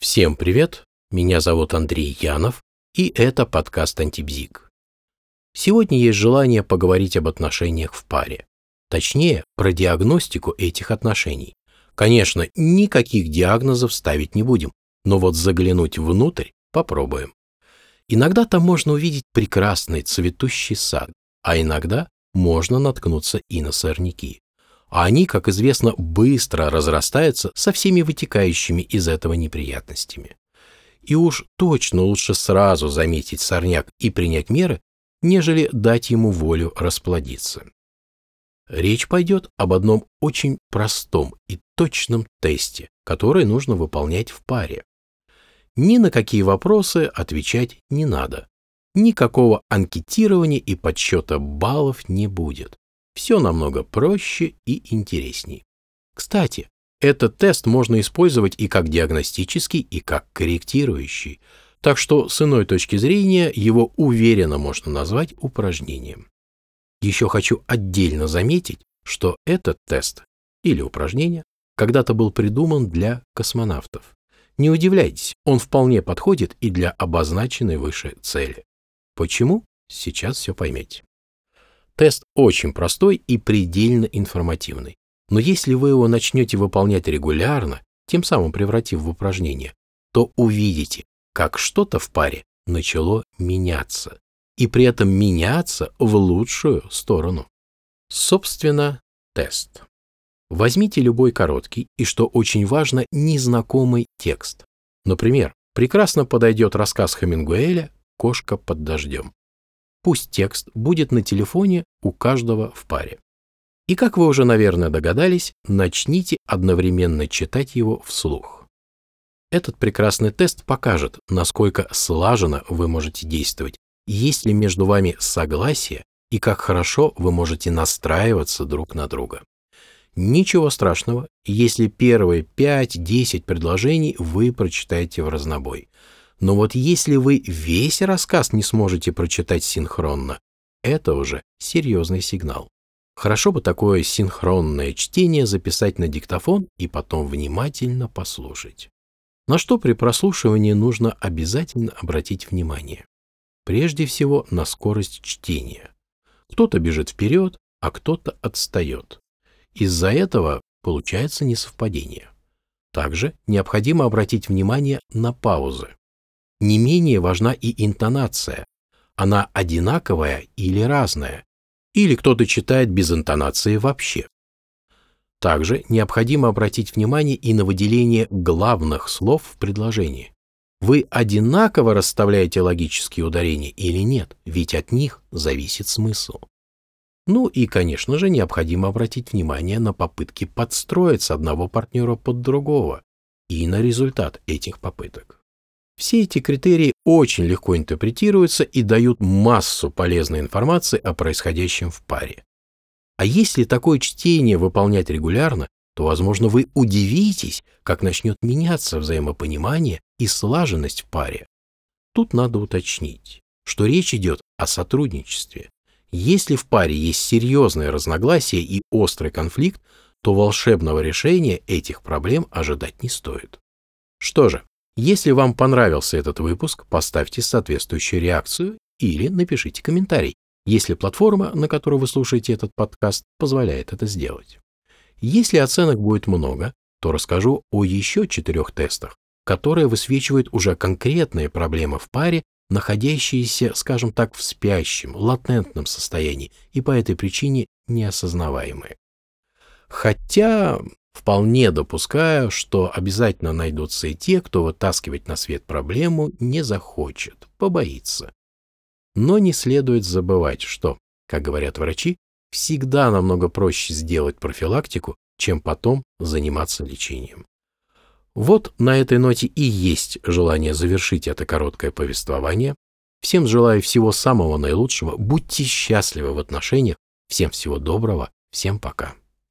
Всем привет, меня зовут Андрей Янов, и это подкаст «Антибзик». Сегодня есть желание поговорить об отношениях в паре. Точнее, про диагностику этих отношений. Конечно, никаких диагнозов ставить не будем, но вот заглянуть внутрь попробуем. Иногда там можно увидеть прекрасный цветущий сад, а иногда можно наткнуться и на сорняки а они, как известно, быстро разрастаются со всеми вытекающими из этого неприятностями. И уж точно лучше сразу заметить сорняк и принять меры, нежели дать ему волю расплодиться. Речь пойдет об одном очень простом и точном тесте, который нужно выполнять в паре. Ни на какие вопросы отвечать не надо. Никакого анкетирования и подсчета баллов не будет все намного проще и интересней. Кстати, этот тест можно использовать и как диагностический, и как корректирующий, так что с иной точки зрения его уверенно можно назвать упражнением. Еще хочу отдельно заметить, что этот тест или упражнение когда-то был придуман для космонавтов. Не удивляйтесь, он вполне подходит и для обозначенной выше цели. Почему? Сейчас все поймете. Тест очень простой и предельно информативный. Но если вы его начнете выполнять регулярно, тем самым превратив в упражнение, то увидите, как что-то в паре начало меняться. И при этом меняться в лучшую сторону. Собственно, тест. Возьмите любой короткий и, что очень важно, незнакомый текст. Например, прекрасно подойдет рассказ Хемингуэля «Кошка под дождем». Пусть текст будет на телефоне у каждого в паре. И как вы уже, наверное, догадались, начните одновременно читать его вслух. Этот прекрасный тест покажет, насколько слаженно вы можете действовать, есть ли между вами согласие и как хорошо вы можете настраиваться друг на друга. Ничего страшного, если первые 5-10 предложений вы прочитаете в разнобой. Но вот если вы весь рассказ не сможете прочитать синхронно, это уже серьезный сигнал. Хорошо бы такое синхронное чтение записать на диктофон и потом внимательно послушать. На что при прослушивании нужно обязательно обратить внимание? Прежде всего на скорость чтения. Кто-то бежит вперед, а кто-то отстает. Из-за этого получается несовпадение. Также необходимо обратить внимание на паузы. Не менее важна и интонация. Она одинаковая или разная, или кто-то читает без интонации вообще. Также необходимо обратить внимание и на выделение главных слов в предложении. Вы одинаково расставляете логические ударения или нет, ведь от них зависит смысл. Ну и, конечно же, необходимо обратить внимание на попытки подстроиться одного партнера под другого и на результат этих попыток. Все эти критерии очень легко интерпретируются и дают массу полезной информации о происходящем в паре. А если такое чтение выполнять регулярно, то, возможно, вы удивитесь, как начнет меняться взаимопонимание и слаженность в паре. Тут надо уточнить, что речь идет о сотрудничестве. Если в паре есть серьезное разногласие и острый конфликт, то волшебного решения этих проблем ожидать не стоит. Что же, если вам понравился этот выпуск, поставьте соответствующую реакцию или напишите комментарий, если платформа, на которой вы слушаете этот подкаст, позволяет это сделать. Если оценок будет много, то расскажу о еще четырех тестах, которые высвечивают уже конкретные проблемы в паре, находящиеся, скажем так, в спящем, латентном состоянии и по этой причине неосознаваемые. Хотя Вполне допускаю, что обязательно найдутся и те, кто вытаскивать на свет проблему не захочет, побоится. Но не следует забывать, что, как говорят врачи, всегда намного проще сделать профилактику, чем потом заниматься лечением. Вот на этой ноте и есть желание завершить это короткое повествование. Всем желаю всего самого наилучшего, будьте счастливы в отношениях, всем всего доброго, всем пока.